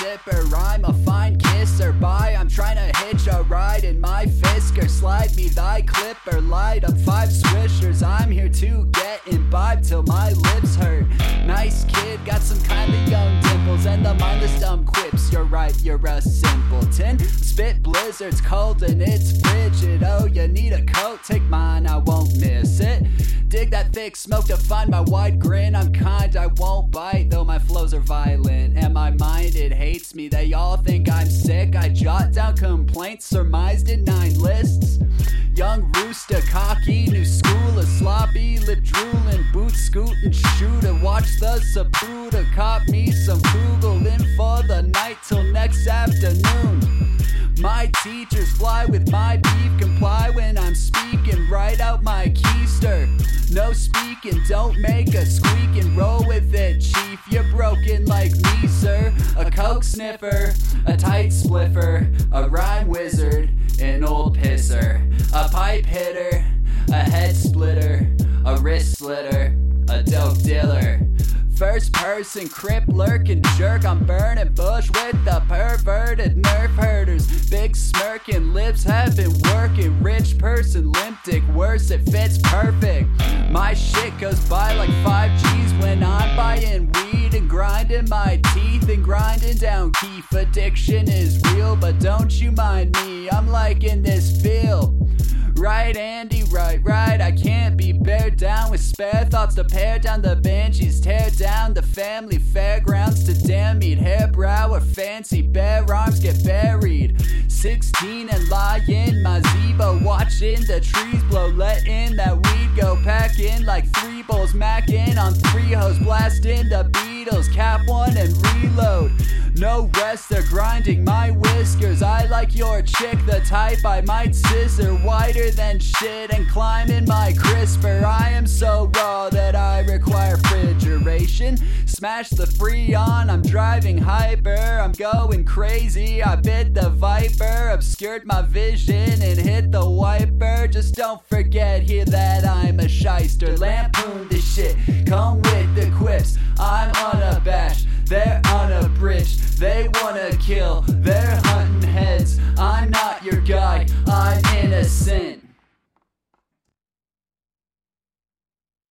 sipper. I'm a fine kisser. Bye, I'm trying to hitch a ride in my Fisker. Slide me thy clipper. Light up five swishers. I'm here to get imbibed till my lips hurt. Nice kid, got some kindly young dimples and the mindless dumb quips. You're right, you're a simpleton. Spit blizzards cold and it's frigid. Oh, you need a coat? Take mine, I won't miss it. Dig that thick smoke to find my wide grin. I'm kind, I won't bite, though my flows are violent. Am my me. They all think I'm sick. I jot down complaints surmised in nine lists. Young rooster, cocky, new school of sloppy, lip drooling, boot scooting, shooter. Watch the Saputa, cop me some Google in for the night till next afternoon. My teachers fly with my beef, comply when I'm speaking, write out my keister. No speaking, don't make a squeak and roll with it, chief. You're broken like me, sir. A sniffer, a tight spliffer, a rhyme wizard, an old pisser, a pipe hitter, a head splitter, a wrist slitter, a dope dealer. First person, crip, lurking jerk. I'm burning bush with the perverted nerf herders. Big smirking lips have been working. Rich person, limp dick, worse, it fits perfect. My shit goes by like 5 G's when I'm buying weed and grinding my teeth and down keef. Addiction is real, but don't you mind me. I'm liking this feel. Right, Andy, right, right. I can't be bared down with spare thoughts to pare down the banshees, tear down the family fairgrounds to damn meat, hair brow or fancy bare arms get buried. 16 and in my Zebo, watching the trees blow, letting that weed go, packing like three bowls, macking on three hoes, blasting the Beatles, cap one and reload. No rest, they're grinding my whiskers. I like your chick, the type I might scissor wider than shit and climb in my crisper. I am so raw that I require refrigeration. Smash the freon, I'm driving hyper, I'm going crazy. I bit the viper, obscured my vision and hit the wiper. Just don't forget here that I'm a shyster. Lampoon this shit, come with the quips. I'm unabashed, they're They wanna kill, they're hunting heads. I'm not your guy, I'm innocent.